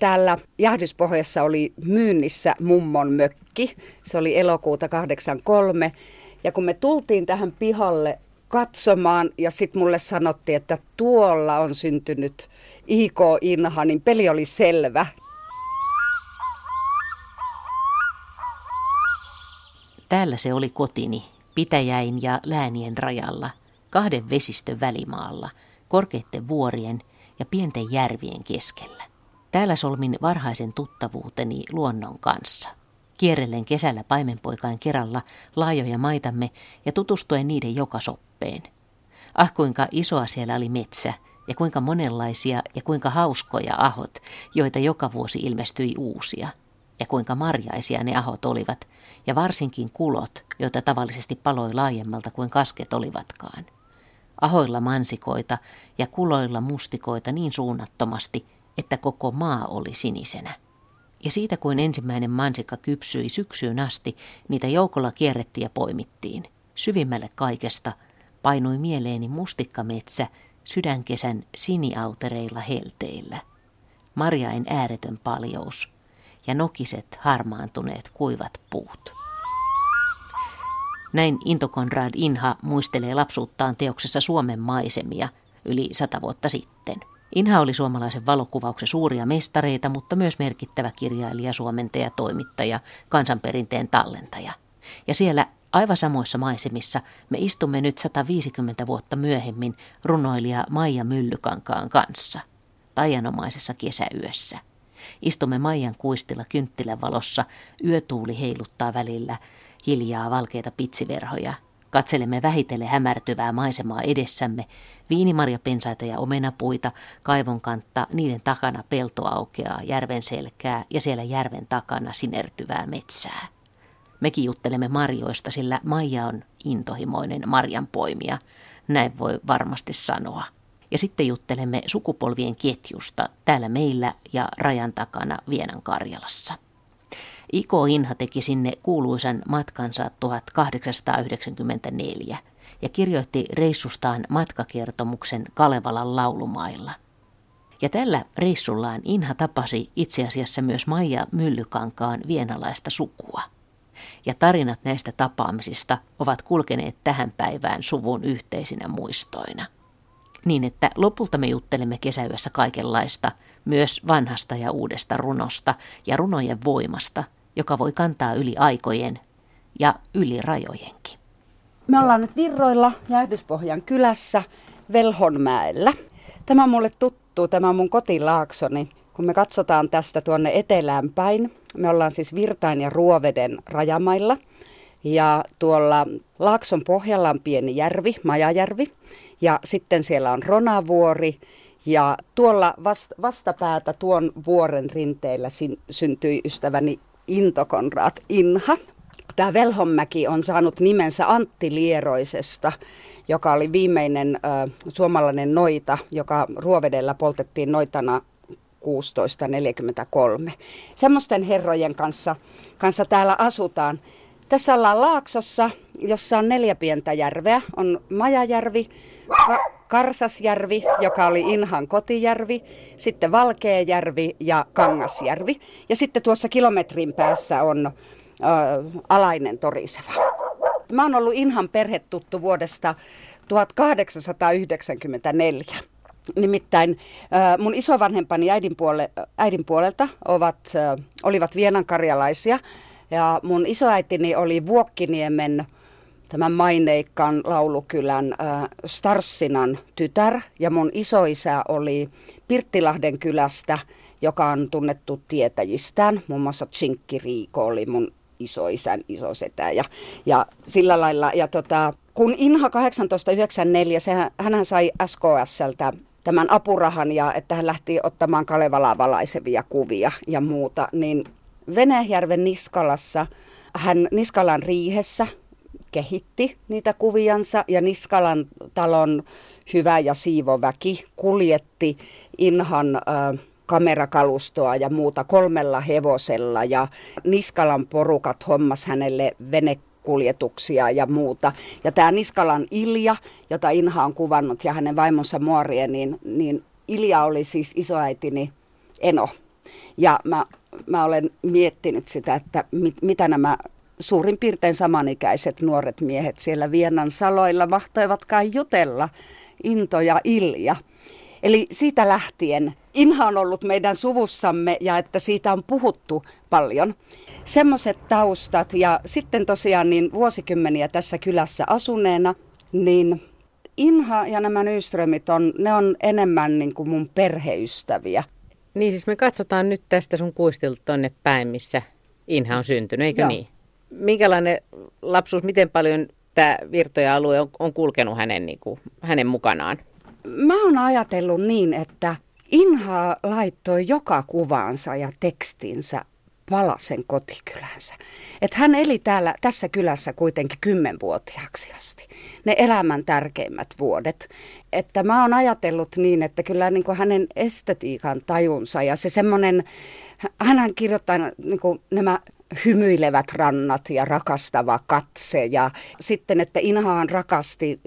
Täällä Jahdyspohjassa oli myynnissä mummon mökki. Se oli elokuuta 83. Ja kun me tultiin tähän pihalle katsomaan ja sitten mulle sanottiin, että tuolla on syntynyt IK Inha, niin peli oli selvä. Täällä se oli kotini, Pitäjäin ja Läänien rajalla, kahden vesistön välimaalla, korkeitten vuorien ja pienten järvien keskellä. Täällä solmin varhaisen tuttavuuteni luonnon kanssa. Kierrellen kesällä paimenpoikain kerralla laajoja maitamme ja tutustuen niiden joka soppeen. Ah kuinka isoa siellä oli metsä ja kuinka monenlaisia ja kuinka hauskoja ahot, joita joka vuosi ilmestyi uusia. Ja kuinka marjaisia ne ahot olivat, ja varsinkin kulot, joita tavallisesti paloi laajemmalta kuin kasket olivatkaan. Ahoilla mansikoita ja kuloilla mustikoita niin suunnattomasti, että koko maa oli sinisenä. Ja siitä kuin ensimmäinen mansikka kypsyi syksyyn asti, niitä joukolla kierrettiin ja poimittiin. Syvimmälle kaikesta painui mieleeni mustikkametsä sydänkesän siniautereilla helteillä. Marjain ääretön paljous ja nokiset harmaantuneet kuivat puut. Näin Into Konrad Inha muistelee lapsuuttaan teoksessa Suomen maisemia yli sata vuotta sitten. Inha oli suomalaisen valokuvauksen suuria mestareita, mutta myös merkittävä kirjailija, suomentaja, toimittaja, kansanperinteen tallentaja. Ja siellä aivan samoissa maisemissa me istumme nyt 150 vuotta myöhemmin runoilija Maija Myllykankaan kanssa, taianomaisessa kesäyössä. Istumme Maijan kuistilla kynttilävalossa, yötuuli heiluttaa välillä hiljaa valkeita pitsiverhoja Katselemme vähitelle hämärtyvää maisemaa edessämme, viinimarjapensaita ja omenapuita, kaivon kantta, niiden takana pelto aukeaa, järven selkää ja siellä järven takana sinertyvää metsää. Mekin juttelemme marjoista, sillä Maija on intohimoinen marjanpoimija, näin voi varmasti sanoa. Ja sitten juttelemme sukupolvien ketjusta täällä meillä ja rajan takana Vienan Karjalassa. Iko Inha teki sinne kuuluisan matkansa 1894 ja kirjoitti reissustaan matkakertomuksen Kalevalan laulumailla. Ja tällä reissullaan Inha tapasi itse asiassa myös Maija Myllykankaan vienalaista sukua. Ja tarinat näistä tapaamisista ovat kulkeneet tähän päivään suvun yhteisinä muistoina. Niin että lopulta me juttelemme kesäyössä kaikenlaista, myös vanhasta ja uudesta runosta ja runojen voimasta – joka voi kantaa yli aikojen ja yli rajojenkin. Me ollaan nyt Virroilla Jäähdyspohjan kylässä Velhonmäellä. Tämä on mulle tuttu, tämä on mun kotilaaksoni. Kun me katsotaan tästä tuonne etelään päin, me ollaan siis Virtain ja Ruoveden rajamailla. Ja tuolla Laakson pohjalla on pieni järvi, Majajärvi. Ja sitten siellä on Ronavuori. Ja tuolla vastapäätä tuon vuoren rinteillä syntyi ystäväni Into Konrad Inha. Tämä Velhonmäki on saanut nimensä Antti Lieroisesta, joka oli viimeinen ö, suomalainen noita, joka Ruovedellä poltettiin noitana 1643. Semmoisten herrojen kanssa, kanssa täällä asutaan. Tässä ollaan Laaksossa, jossa on neljä pientä järveä. On Majajärvi, Ka- Karsasjärvi, joka oli Inhan kotijärvi, sitten Valkeajärvi ja Kangasjärvi. Ja sitten tuossa kilometrin päässä on äh, Alainen Toriseva. Mä oon ollut Inhan perhetuttu vuodesta 1894. Nimittäin mun isovanhempani äidin, puole, äidin puolelta ovat, olivat Vienan karjalaisia ja mun isoäitini oli Vuokkiniemen tämän maineikkaan laulukylän äh, Starssinan tytär ja mun isoisä oli Pirttilahden kylästä, joka on tunnettu tietäjistään. Muun muassa Tsinkki Riiko oli mun isoisän isosetä ja, ja sillä lailla. Ja tota, kun Inha 1894, sehän, hän sai SKSltä tämän apurahan ja että hän lähti ottamaan Kalevalaa valaisevia kuvia ja muuta, niin Venäjärven Niskalassa, hän Niskalan riihessä kehitti niitä kuviansa ja Niskalan talon hyvä ja siivoväki kuljetti Inhan kamerakalustoa ja muuta kolmella hevosella ja Niskalan porukat hommas hänelle venekuljetuksia ja muuta. Ja tämä Niskalan Ilja, jota Inha on kuvannut ja hänen vaimonsa Muorien, niin, niin Ilja oli siis isoäitini Eno. Ja mä, mä olen miettinyt sitä, että mit, mitä nämä suurin piirtein samanikäiset nuoret miehet siellä Viennan saloilla mahtoivatkaan jutella. Into ja Ilja. Eli siitä lähtien Inha on ollut meidän suvussamme ja että siitä on puhuttu paljon. Semmoiset taustat ja sitten tosiaan niin vuosikymmeniä tässä kylässä asuneena, niin Inha ja nämä Nyströmit on, ne on enemmän niin kuin mun perheystäviä. Niin siis me katsotaan nyt tästä sun kuistilta tonne päin, missä Inha on syntynyt, eikö Joo. niin? Minkälainen lapsuus, miten paljon tämä virtoja-alue on, on kulkenut hänen, niin kuin, hänen mukanaan? Mä oon ajatellut niin, että Inha laittoi joka kuvaansa ja tekstinsä Palasen kotikylänsä. Että hän eli täällä, tässä kylässä kuitenkin kymmenvuotiaaksi asti. Ne elämän tärkeimmät vuodet. Että mä oon ajatellut niin, että kyllä niin kuin hänen estetiikan tajunsa ja se semmoinen, hän kirjoittaa niin kuin nämä hymyilevät rannat ja rakastava katse ja sitten, että Inhaan rakasti,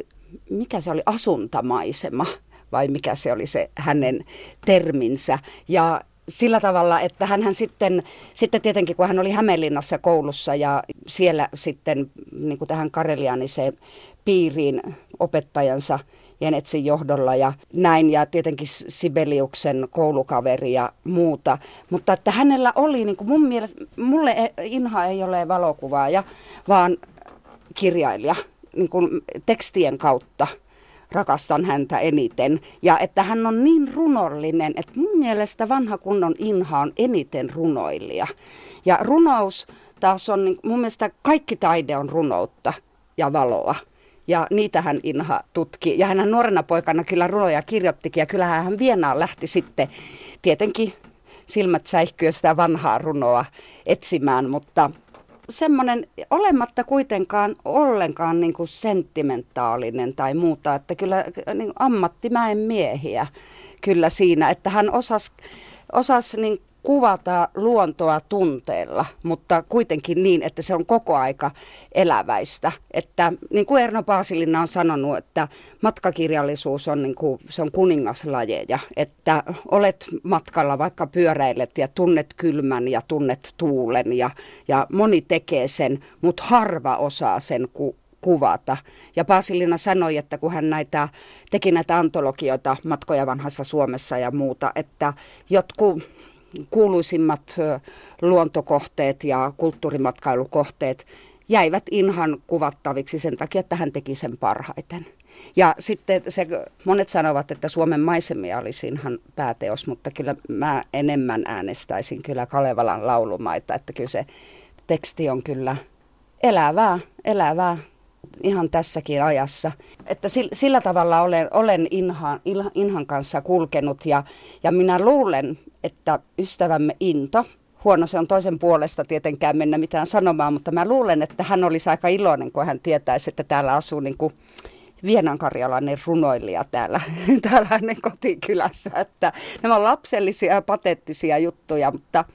mikä se oli, asuntamaisema vai mikä se oli se hänen terminsä. Ja sillä tavalla, että hän sitten, sitten tietenkin kun hän oli Hämeenlinnassa koulussa ja siellä sitten niin kuin tähän karelianiseen piiriin opettajansa Jenetsin johdolla ja näin ja tietenkin Sibeliuksen koulukaveri ja muuta. Mutta että hänellä oli niin kuin mun mielestä, mulle e, Inha ei ole valokuvaaja, vaan kirjailija niin kuin tekstien kautta rakastan häntä eniten. Ja että hän on niin runollinen, että mun mielestä vanha kunnon Inha on eniten runoilija. Ja runous taas on, niin mun mielestä kaikki taide on runoutta ja valoa. Ja niitähän Inha tutki. Ja hän nuorena poikana kyllä runoja kirjoittikin. Ja kyllähän hän Vienaan lähti sitten tietenkin silmät säihkyä sitä vanhaa runoa etsimään. Mutta semmoinen olematta kuitenkaan ollenkaan niin kuin sentimentaalinen tai muuta, että kyllä niin ammattimäen miehiä kyllä siinä, että hän osasi osas niin kuvata luontoa tunteella, mutta kuitenkin niin, että se on koko aika eläväistä. Että niin kuin Erno Paasilina on sanonut, että matkakirjallisuus on, niin kuin, se on kuningaslajeja. Että olet matkalla, vaikka pyöräilet ja tunnet kylmän ja tunnet tuulen ja, ja moni tekee sen, mutta harva osaa sen ku, kuvata. Ja Paasilina sanoi, että kun hän näitä, teki näitä antologioita matkoja vanhassa Suomessa ja muuta, että jotkut kuuluisimmat luontokohteet ja kulttuurimatkailukohteet jäivät Inhan kuvattaviksi sen takia, että hän teki sen parhaiten. Ja sitten se, monet sanovat, että Suomen maisemia olisi Inhan pääteos, mutta kyllä mä enemmän äänestäisin kyllä Kalevalan laulumaita, että kyllä se teksti on kyllä elävää, elävää ihan tässäkin ajassa. Että sillä tavalla olen, olen Inhan, Inhan kanssa kulkenut ja, ja minä luulen, että ystävämme Into, huono se on toisen puolesta tietenkään mennä mitään sanomaan, mutta mä luulen, että hän olisi aika iloinen, kun hän tietäisi, että täällä asuu niin kuin vienankarjalainen runoilija täällä, täällä hänen kotikylässä. Että nämä on lapsellisia ja patettisia juttuja, mutta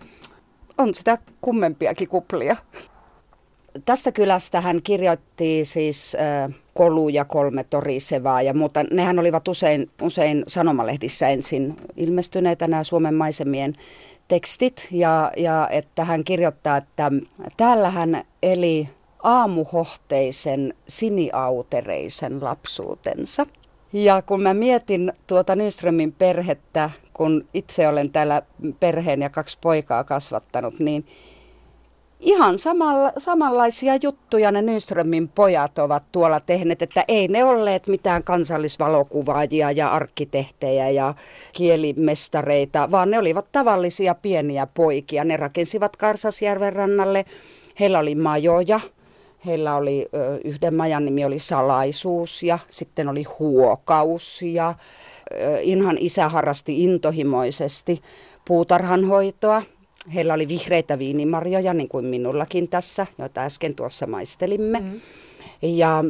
on sitä kummempiakin kuplia. Tästä kylästä hän kirjoitti siis Kolu ja kolme torisevaa ja muuta. Nehän olivat usein, usein sanomalehdissä ensin ilmestyneitä nämä Suomen maisemien tekstit. Ja, ja että hän kirjoittaa, että täällä hän eli aamuhohteisen siniautereisen lapsuutensa. Ja kun mä mietin tuota Nyströmin perhettä, kun itse olen täällä perheen ja kaksi poikaa kasvattanut, niin ihan samalla, samanlaisia juttuja ne Nyströmin pojat ovat tuolla tehneet, että ei ne olleet mitään kansallisvalokuvaajia ja arkkitehtejä ja kielimestareita, vaan ne olivat tavallisia pieniä poikia. Ne rakensivat Karsasjärven rannalle, heillä oli majoja, heillä oli yhden majan nimi oli Salaisuus ja sitten oli Huokaus ja Inhan isä harrasti intohimoisesti puutarhanhoitoa Heillä oli vihreitä viinimarjoja, niin kuin minullakin tässä, joita äsken tuossa maistelimme. Mm. Ja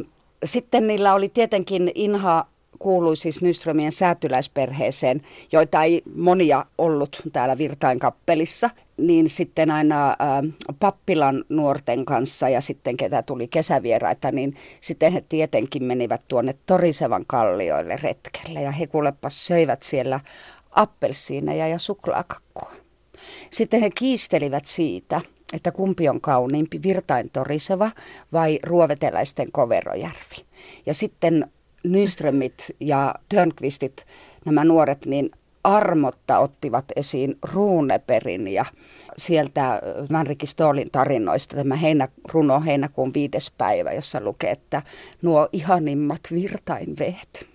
sitten niillä oli tietenkin Inha kuului siis Nyströmien säätyläisperheeseen, joita ei monia ollut täällä Virtain kappelissa, niin sitten aina ä, pappilan nuorten kanssa ja sitten ketä tuli kesävieraita, niin sitten he tietenkin menivät tuonne Torisevan kallioille retkelle ja he kuulepas söivät siellä appelsiineja ja suklaakakkua. Sitten he kiistelivät siitä, että kumpi on kauniimpi, Virtain toriseva vai Ruoveteläisten Koverojärvi. Ja sitten Nyströmit ja Törnqvistit, nämä nuoret, niin armotta ottivat esiin Ruuneperin ja sieltä Manriki Stolin tarinoista tämä heinä, runo heinäkuun viides päivä, jossa lukee, että nuo ihanimmat virtainvehet.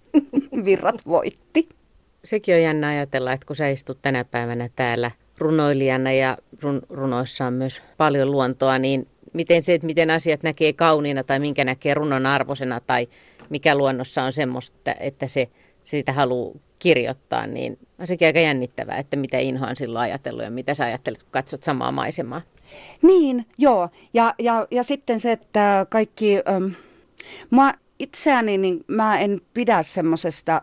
Virrat voitti. Sekin on jännä ajatella, että kun sä istut tänä päivänä täällä runoilijana ja run, runoissa on myös paljon luontoa, niin miten se, että miten asiat näkee kauniina tai minkä näkee runon arvosena tai mikä luonnossa on semmoista, että se sitä haluaa kirjoittaa, niin on sekin aika jännittävää, että mitä Inho on silloin ajatellut ja mitä sä ajattelet, kun katsot samaa maisemaa. Niin, joo. Ja, ja, ja sitten se, että kaikki... Ähm, mä itseäni, niin mä en pidä semmoisesta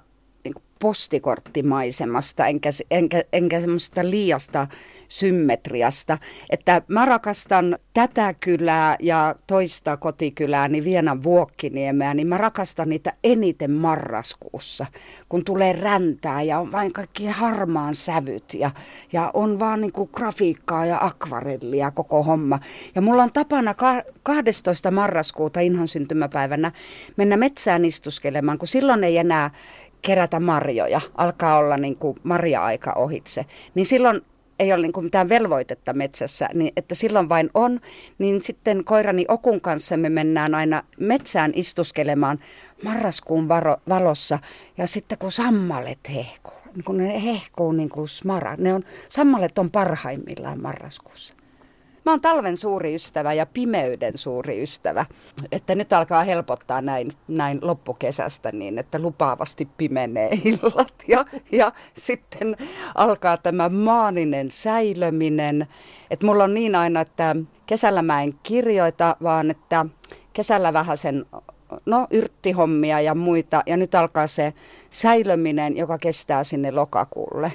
postikorttimaisemasta, enkä, enkä, enkä semmoista liiasta symmetriasta. Että mä rakastan tätä kylää ja toista kotikylää, niin Vienan Vuokkiniemeä, niin mä rakastan niitä eniten marraskuussa, kun tulee räntää ja on vain kaikki harmaan sävyt ja, ja on vaan niin kuin grafiikkaa ja akvarellia koko homma. Ja mulla on tapana 12. marraskuuta Inhan syntymäpäivänä mennä metsään istuskelemaan, kun silloin ei enää kerätä marjoja, alkaa olla niin kuin marja-aika ohitse, niin silloin ei ole niin kuin mitään velvoitetta metsässä, niin että silloin vain on, niin sitten koirani Okun kanssa me mennään aina metsään istuskelemaan marraskuun varo, valossa ja sitten kun sammalet hehkuu, niin kun ne hehkuu niin kuin smara, ne on, sammalet on parhaimmillaan marraskuussa. Mä oon talven suuri ystävä ja pimeyden suuri ystävä. Että nyt alkaa helpottaa näin, näin loppukesästä niin, että lupaavasti pimenee illat. Ja, ja sitten alkaa tämä maaninen säilöminen. Että mulla on niin aina, että kesällä mä en kirjoita, vaan että kesällä vähän sen no, yrttihommia ja muita. Ja nyt alkaa se säilöminen, joka kestää sinne lokakuulle.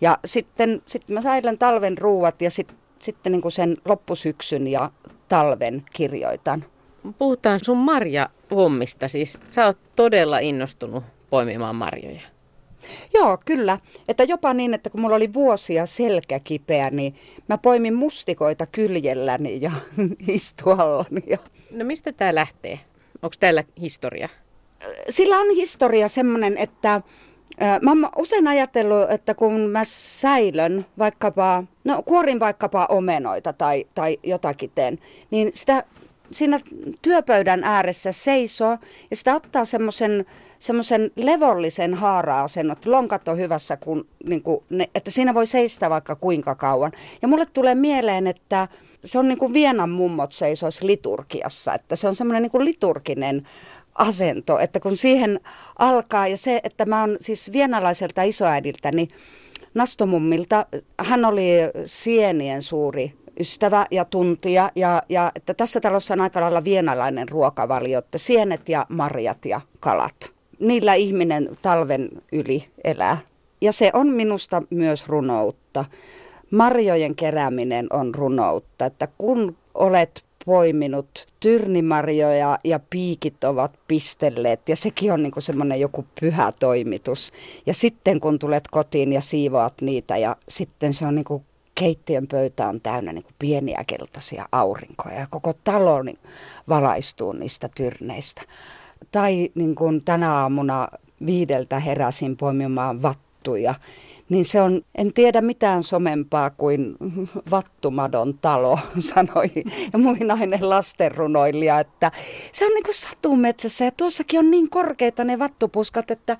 Ja sitten, sitten mä säilän talven ruuat ja sitten sitten niin kuin sen loppusyksyn ja talven kirjoitan. Puhutaan sun marja-hommista, siis sä oot todella innostunut poimimaan marjoja. Joo, kyllä. Että jopa niin, että kun mulla oli vuosia selkä kipeä, niin mä poimin mustikoita kyljelläni ja istuallani. Ja... No mistä tämä lähtee? Onko täällä historia? Sillä on historia semmoinen, että Mä oon usein ajatellut, että kun mä säilön vaikkapa, no kuorin vaikkapa omenoita tai, tai jotakin teen, niin sitä siinä työpöydän ääressä seisoo ja sitä ottaa semmoisen semmoisen levollisen haara-asennot. Lonkat on hyvässä, kun, niin kuin ne, että siinä voi seistä vaikka kuinka kauan. Ja mulle tulee mieleen, että se on niin kuin Vienan mummot seisoisi liturgiassa, että se on semmoinen niin kuin liturginen asento, että kun siihen alkaa ja se, että mä oon siis vienalaiselta isoäidiltäni Nastomummilta, hän oli sienien suuri ystävä ja tuntija ja, ja että tässä talossa on aika lailla vienalainen ruokavalio, että sienet ja marjat ja kalat. Niillä ihminen talven yli elää. Ja se on minusta myös runoutta. Marjojen kerääminen on runoutta, että kun olet poiminut tyrnimarjoja ja piikit ovat pistelleet ja sekin on niin semmoinen joku pyhä toimitus. Ja sitten kun tulet kotiin ja siivoat niitä ja sitten se on niin kuin keittiön pöytä on täynnä niin kuin pieniä keltaisia aurinkoja ja koko talo niin valaistuu niistä tyrneistä. Tai niin kuin tänä aamuna viideltä heräsin poimimaan vattuja niin se on, en tiedä mitään somempaa kuin Vattumadon talo, sanoi ja muinainen lastenrunoilija, että se on niin kuin satumetsässä ja tuossakin on niin korkeita ne vattupuskat, että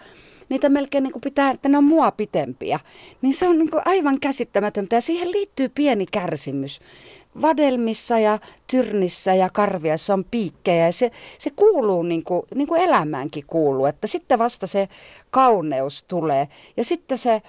niitä melkein niin kuin pitää, että ne on mua pitempiä. Niin se on niin kuin aivan käsittämätöntä ja siihen liittyy pieni kärsimys. Vadelmissa ja tyrnissä ja karviassa on piikkejä ja se, se kuuluu niin kuin, niin kuin elämäänkin kuuluu, että sitten vasta se kauneus tulee ja sitten se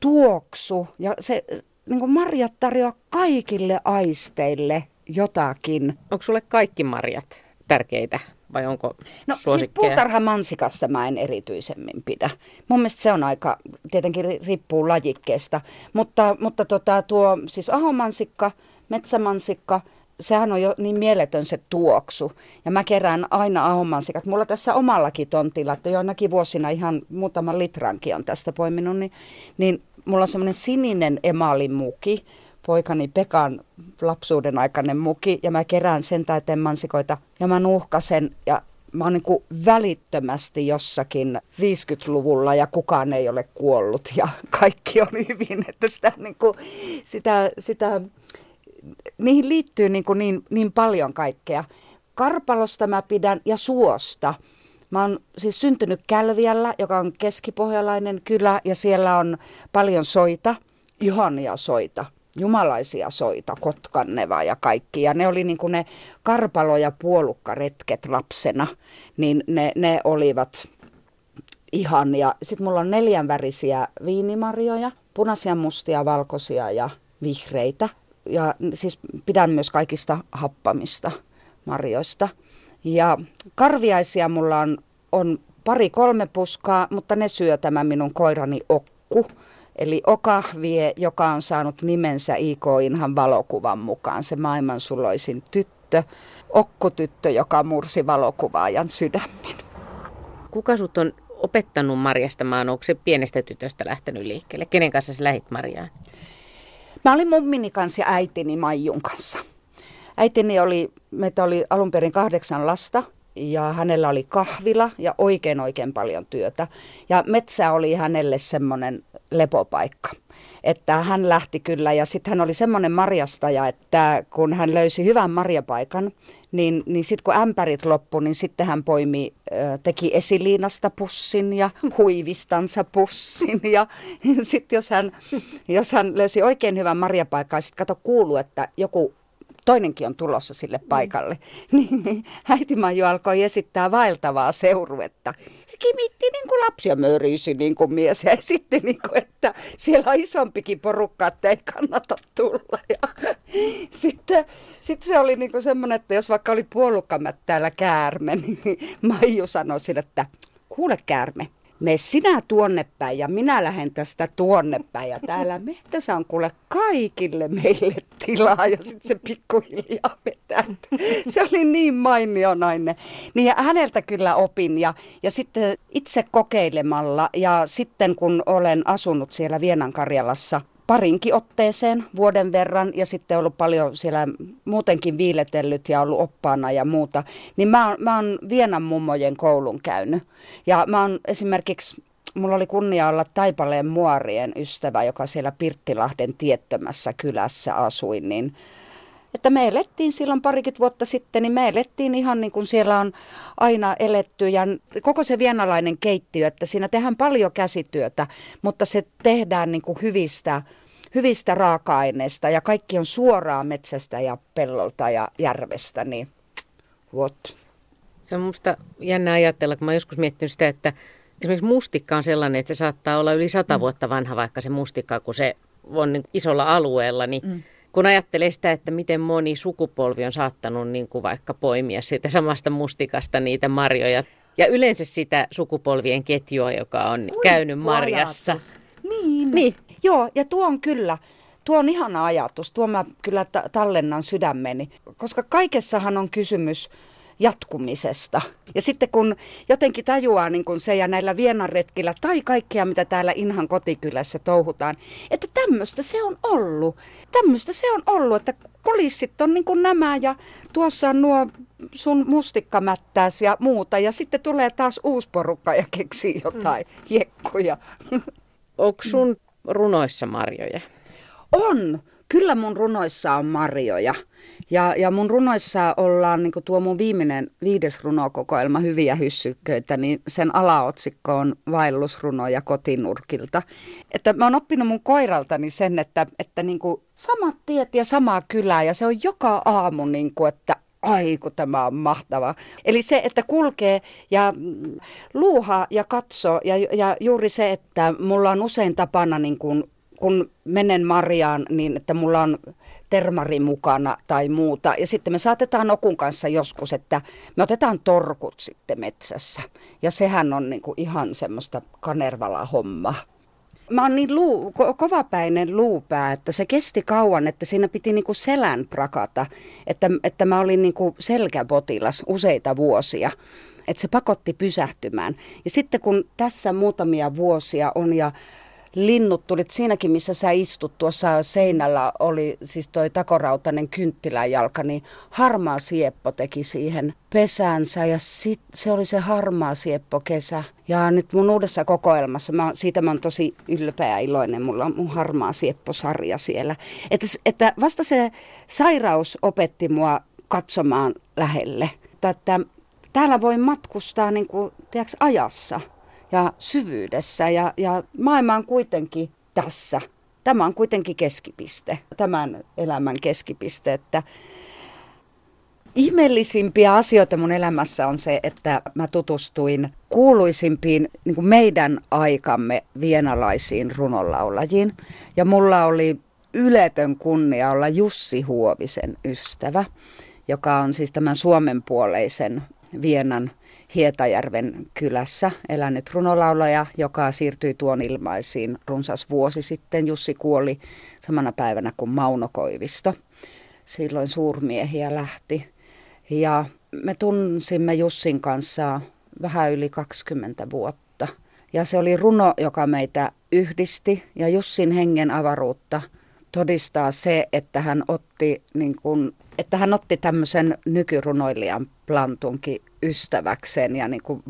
tuoksu ja se niin kuin marjat tarjoaa kaikille aisteille jotakin. Onko sulle kaikki marjat tärkeitä vai onko No siis puutarhamansikasta mä en erityisemmin pidä. Mun mielestä se on aika, tietenkin riippuu lajikkeesta, mutta, mutta tota, tuo siis ahomansikka, metsämansikka, sehän on jo niin mieletön se tuoksu. Ja mä kerään aina ahomansikat. Mulla tässä omallakin tontilla, että joinakin vuosina ihan muutaman litrankin on tästä poiminut, niin, niin mulla on semmoinen sininen emaalimuki, poikani Pekan lapsuuden aikainen muki, ja mä kerään sen täyteen mansikoita, ja mä nuhkasen, ja mä oon niin välittömästi jossakin 50-luvulla ja kukaan ei ole kuollut ja kaikki on hyvin, että sitä, niin kuin, sitä, sitä niihin liittyy niin, kuin niin, niin paljon kaikkea. Karpalosta mä pidän ja suosta. Mä oon siis syntynyt Kälviällä, joka on keskipohjalainen kylä ja siellä on paljon soita, ihania soita jumalaisia soita, Kotkanneva ja kaikki. Ja ne oli niin kuin ne karpalo- ja puolukkaretket lapsena, niin ne, ne olivat ihania. Sitten mulla on neljänvärisiä viinimarjoja, punaisia, mustia, valkoisia ja vihreitä. Ja siis pidän myös kaikista happamista marjoista. Ja karviaisia mulla on, on pari kolme puskaa, mutta ne syö tämä minun koirani Okku Eli Okahvie, joka on saanut nimensä IK Inhan valokuvan mukaan, se maailmansuloisin tyttö, Okkotyttö, joka mursi valokuvaajan sydämen. Kuka sut on opettanut marjastamaan? Onko se pienestä tytöstä lähtenyt liikkeelle? Kenen kanssa sä lähit marjaan? Mä olin mummini kanssa ja äitini Maijun kanssa. Äitini oli, meitä oli alun perin kahdeksan lasta ja hänellä oli kahvila ja oikein oikein paljon työtä. Ja metsä oli hänelle semmoinen lepopaikka. Että hän lähti kyllä ja sitten hän oli semmoinen marjastaja, että kun hän löysi hyvän marjapaikan, niin, niin sitten kun ämpärit loppu, niin sitten hän poimi, teki esiliinasta pussin ja huivistansa pussin. Ja sitten jos hän, jos hän löysi oikein hyvän marjapaikan, sitten kato kuulu, että joku toinenkin on tulossa sille paikalle. Mm. Niin äiti Maiju alkoi esittää vaeltavaa seuruetta kimitti niin kuin lapsia mörisi niin kuin mies. Ja sitten, niin kuin, että siellä on isompikin porukka, että ei kannata tulla. Ja sitten, sitten se oli niin kuin semmoinen, että jos vaikka oli puolukkamättäällä käärme, niin Maiju sanoi sille, että kuule käärme, me sinä tuonne päin ja minä lähden tästä tuonne päin. Ja täällä metsässä on kuule kaikille meille tilaa ja sitten se pikkuhiljaa vetää. Se oli niin mainio nainen. Niin häneltä kyllä opin ja, ja sitten itse kokeilemalla ja sitten kun olen asunut siellä Vienan Karjalassa – parinkin otteeseen vuoden verran ja sitten ollut paljon siellä muutenkin viiletellyt ja ollut oppaana ja muuta, niin mä oon, mä oon Vienan mummojen koulun käynyt. Ja mä oon esimerkiksi, mulla oli kunnia olla Taipaleen muorien ystävä, joka siellä Pirttilahden tiettömässä kylässä asui, niin että me elettiin silloin parikymmentä vuotta sitten, niin me elettiin ihan niin kuin siellä on aina eletty ja koko se vienalainen keittiö, että siinä tehdään paljon käsityötä, mutta se tehdään niin kuin hyvistä, hyvistä raaka-aineista ja kaikki on suoraan metsästä ja pellolta ja järvestä, niin what? Se on musta jännä ajatella, kun mä joskus miettinyt sitä, että esimerkiksi mustikka on sellainen, että se saattaa olla yli sata mm. vuotta vanha, vaikka se mustikka, kun se on niin isolla alueella, niin mm kun ajattelee sitä, että miten moni sukupolvi on saattanut niin kuin vaikka poimia siitä samasta mustikasta niitä marjoja. Ja yleensä sitä sukupolvien ketjua, joka on Ui, käynyt marjassa. Niin. niin. Joo, ja tuo on kyllä, tuo on ihana ajatus. Tuo mä kyllä tallennan sydämeni, koska kaikessahan on kysymys jatkumisesta. Ja sitten kun jotenkin tajuaa niin kun se ja näillä vienanretkillä tai kaikkea, mitä täällä Inhan kotikylässä touhutaan, että tämmöistä se on ollut. Tämmöistä se on ollut, että kulissit on niin kuin nämä ja tuossa on nuo sun mustikkamättääs ja muuta. Ja sitten tulee taas uusi porukka ja keksii jotain mm. jekkuja. Onko sun runoissa marjoja? On. Kyllä mun runoissa on marjoja. Ja, ja mun runoissa ollaan, niin tuo mun viimeinen viides runokokoelma, Hyviä hyssyköitä, niin sen alaotsikko on vaellusrunoja kotinurkilta. Että mä oon oppinut mun koiraltani sen, että, että niin kuin samat tiet ja samaa kylää ja se on joka aamu, niin kuin, että ai kun tämä on mahtava. Eli se, että kulkee ja luuhaa ja katsoo ja, ja juuri se, että mulla on usein tapana niin kuin kun menen marjaan, niin että mulla on termari mukana tai muuta. Ja sitten me saatetaan Okun kanssa joskus, että me otetaan torkut sitten metsässä. Ja sehän on niin kuin ihan semmoista kanervala homma. Mä oon niin luu, ko- kovapäinen luupää, että se kesti kauan, että siinä piti niinku selän prakata. Että, että mä olin niinku selkäpotilas useita vuosia. Että se pakotti pysähtymään. Ja sitten kun tässä muutamia vuosia on ja linnut tulit siinäkin, missä sä istut tuossa seinällä, oli siis toi takorautainen kynttiläjalka, niin harmaa sieppo teki siihen pesäänsä ja sit, se oli se harmaa sieppo kesä. Ja nyt mun uudessa kokoelmassa, mä, siitä mä oon tosi ylpeä ja iloinen, mulla on mun harmaa sieppo-sarja siellä. Että, että vasta se sairaus opetti mua katsomaan lähelle. Että täällä voi matkustaa niin kuin, tiedätkö, ajassa ja syvyydessä ja, ja maailma on kuitenkin tässä. Tämä on kuitenkin keskipiste, tämän elämän keskipiste, että Ihmeellisimpiä asioita mun elämässä on se, että mä tutustuin kuuluisimpiin niin kuin meidän aikamme vienalaisiin runonlaulajiin. Ja mulla oli yletön kunnia olla Jussi Huovisen ystävä, joka on siis tämän suomenpuoleisen Vienan Hietajärven kylässä elänyt runolaulaja, joka siirtyi tuon ilmaisiin runsas vuosi sitten. Jussi kuoli samana päivänä kuin Mauno Koivisto. Silloin suurmiehiä lähti. Ja me tunsimme Jussin kanssa vähän yli 20 vuotta. Ja se oli runo, joka meitä yhdisti ja Jussin hengen avaruutta todistaa se, että hän otti, niin kuin, että hän otti tämmöisen nykyrunoilijan plantunkin ystäväkseen. Ja niin kuin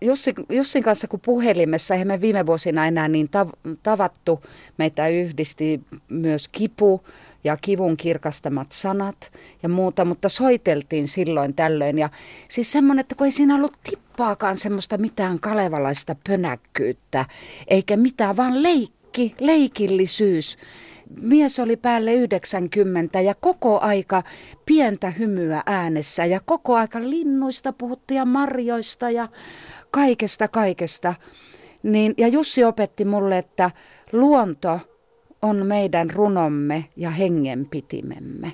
Jussin, Jussin kanssa kun puhelimessa, eihän me viime vuosina enää niin tav- tavattu, meitä yhdisti myös kipu ja kivun kirkastamat sanat ja muuta, mutta soiteltiin silloin tällöin. Ja siis semmoinen, että kun ei siinä ollut tippaakaan semmoista mitään kalevalaista pönäkkyyttä, eikä mitään, vaan leikki, leikillisyys. Mies oli päälle 90 ja koko aika pientä hymyä äänessä ja koko aika linnuista puhuttiin ja marjoista ja kaikesta kaikesta. Niin, ja Jussi opetti mulle, että luonto on meidän runomme ja hengenpitimemme.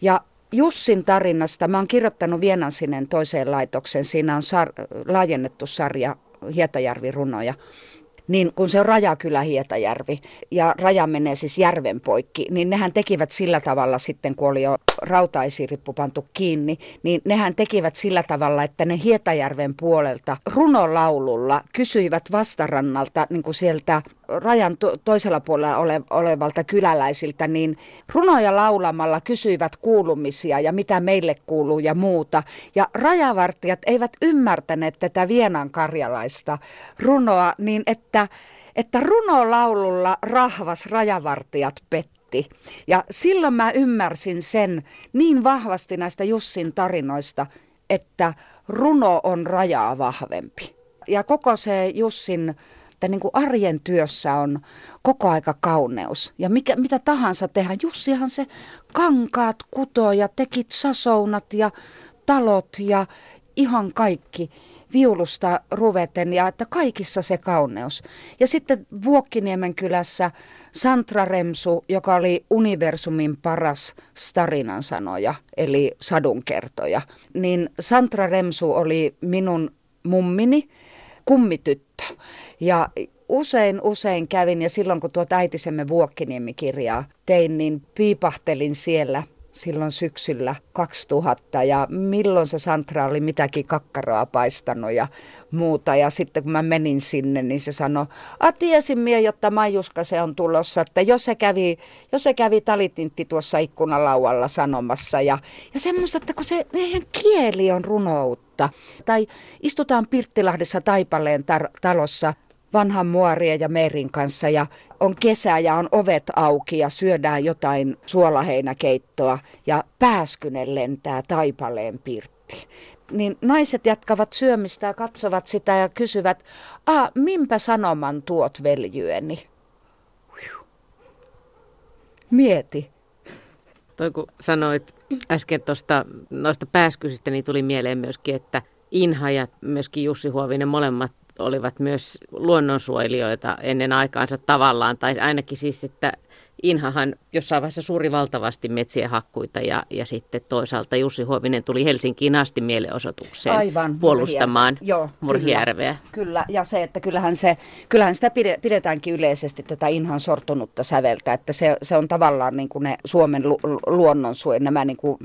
Ja Jussin tarinasta, mä oon kirjoittanut Vienansinen toiseen laitoksen, siinä on sar- laajennettu sarja Hietajärvi-runoja niin kun se on Rajakylä Hietajärvi ja raja menee siis järven poikki, niin nehän tekivät sillä tavalla sitten, kun oli jo rautaisirippu pantu kiinni, niin nehän tekivät sillä tavalla, että ne Hietajärven puolelta runolaululla kysyivät vastarannalta niin kuin sieltä rajan to- toisella puolella ole- olevalta kyläläisiltä, niin runoja laulamalla kysyivät kuulumisia ja mitä meille kuuluu ja muuta. Ja rajavartijat eivät ymmärtäneet tätä Vienan karjalaista runoa niin, että, että runolaululla rahvas rajavartijat petti. Ja silloin mä ymmärsin sen niin vahvasti näistä Jussin tarinoista, että runo on rajaa vahvempi. Ja koko se Jussin että niin kuin arjen työssä on koko aika kauneus. Ja mikä, mitä tahansa tehdään. Jussihan se kankaat kutoo ja tekit sasounat ja talot ja ihan kaikki viulusta ruveten ja että kaikissa se kauneus. Ja sitten Vuokkiniemen kylässä Santra Remsu, joka oli universumin paras starinan sanoja, eli sadunkertoja, niin Santra Remsu oli minun mummini, kummityttö. Ja usein, usein kävin ja silloin kun tuota äitisemme Vuokkiniemi-kirjaa tein, niin piipahtelin siellä silloin syksyllä 2000 ja milloin se Santra oli mitäkin kakkaroa paistanut ja muuta. Ja sitten kun mä menin sinne, niin se sanoi, a tiesin mie, jotta Maijuska se on tulossa, että jos se kävi, jos se kävi talitintti tuossa ikkunalaualla sanomassa. Ja, ja semmoista, että kun se, meidän kieli on runoutta. Tai istutaan Pirttilahdessa Taipaleen tar- talossa vanhan muorien ja Merin kanssa ja on kesä ja on ovet auki ja syödään jotain suolaheinäkeittoa ja pääskynen lentää Taipaleen pirtti. Niin naiset jatkavat syömistä ja katsovat sitä ja kysyvät, a, minpä sanoman tuot veljyeni? Mieti. Toi kun sanoit äsken tuosta noista pääskysistä, niin tuli mieleen myöskin, että Inha ja myöskin Jussi Huovinen molemmat olivat myös luonnonsuojelijoita ennen aikaansa tavallaan, tai ainakin siis, että Inhahan jossain vaiheessa suuri valtavasti metsien hakkuita ja, ja sitten toisaalta Jussi Huovinen tuli Helsinkiin asti mielenosoitukseen Aivan, puolustamaan Joo, Murhijärveä. Kyllä, kyllä, ja se, että kyllähän, se, kyllähän sitä pidetäänkin yleisesti tätä Inhan sortunutta säveltä, että se, se on tavallaan niin kuin ne Suomen lu, luonnonsuojelun, nämä niin kuin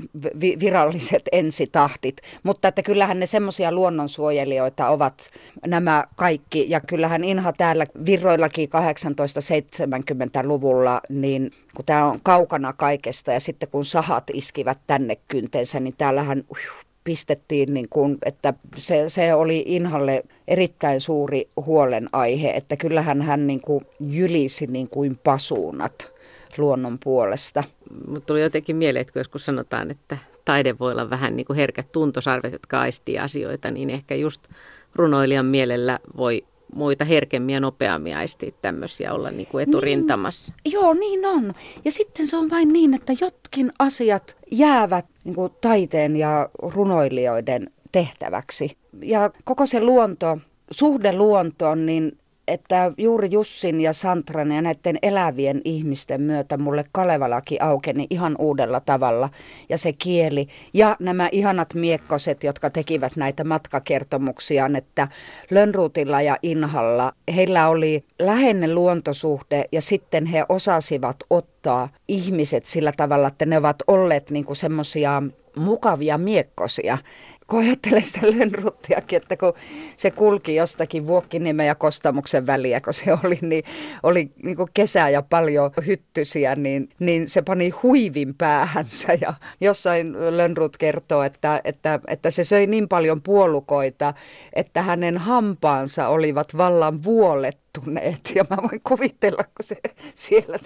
viralliset ensitahdit, mutta että kyllähän ne semmoisia luonnonsuojelijoita ovat nämä kaikki, ja kyllähän Inha täällä virroillakin 1870-luvulla, niin kun tämä on kaukana kaikesta ja sitten kun sahat iskivät tänne kynteensä, niin täällähän uh, pistettiin, niin kuin, että se, se oli Inhalle erittäin suuri huolenaihe, että kyllähän hän niin kuin jylisi niin kuin pasuunat luonnon puolesta. Mutta tuli jotenkin mieleen, että kun joskus sanotaan, että taide voi olla vähän niin kuin herkät tuntosarvet, jotka aistii asioita, niin ehkä just runoilijan mielellä voi muita herkemmin ja nopeammin aistia tämmöisiä olla niin kuin eturintamassa. Niin, joo, niin on. Ja sitten se on vain niin, että jotkin asiat jäävät niin kuin taiteen ja runoilijoiden tehtäväksi. Ja koko se luonto, suhde luontoon, niin että juuri Jussin ja Santran ja näiden elävien ihmisten myötä mulle Kalevalaki aukeni ihan uudella tavalla. Ja se kieli ja nämä ihanat miekkoset, jotka tekivät näitä matkakertomuksia, että Lönnruutilla ja Inhalla heillä oli läheinen luontosuhde ja sitten he osasivat ottaa ihmiset sillä tavalla, että ne ovat olleet niin semmoisia mukavia miekkosia kun ajattelen sitä Lönnruttiakin, että kun se kulki jostakin Vuokkiniemen ja Kostamuksen väliä, kun se oli, niin oli niin kuin kesää ja paljon hyttysiä, niin, niin se pani huivin päähänsä. Ja jossain Lönnrut kertoo, että, että, että se söi niin paljon puolukoita, että hänen hampaansa olivat vallan vuolet muuttuneet. Ja mä voin kuvitella, kun se siellä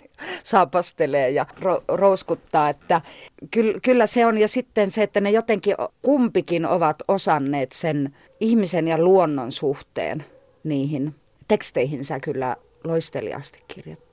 saapastelee ja ro- rouskuttaa, että ky- kyllä se on. Ja sitten se, että ne jotenkin kumpikin ovat osanneet sen ihmisen ja luonnon suhteen niihin teksteihinsä kyllä loisteliasti kirjoittaa.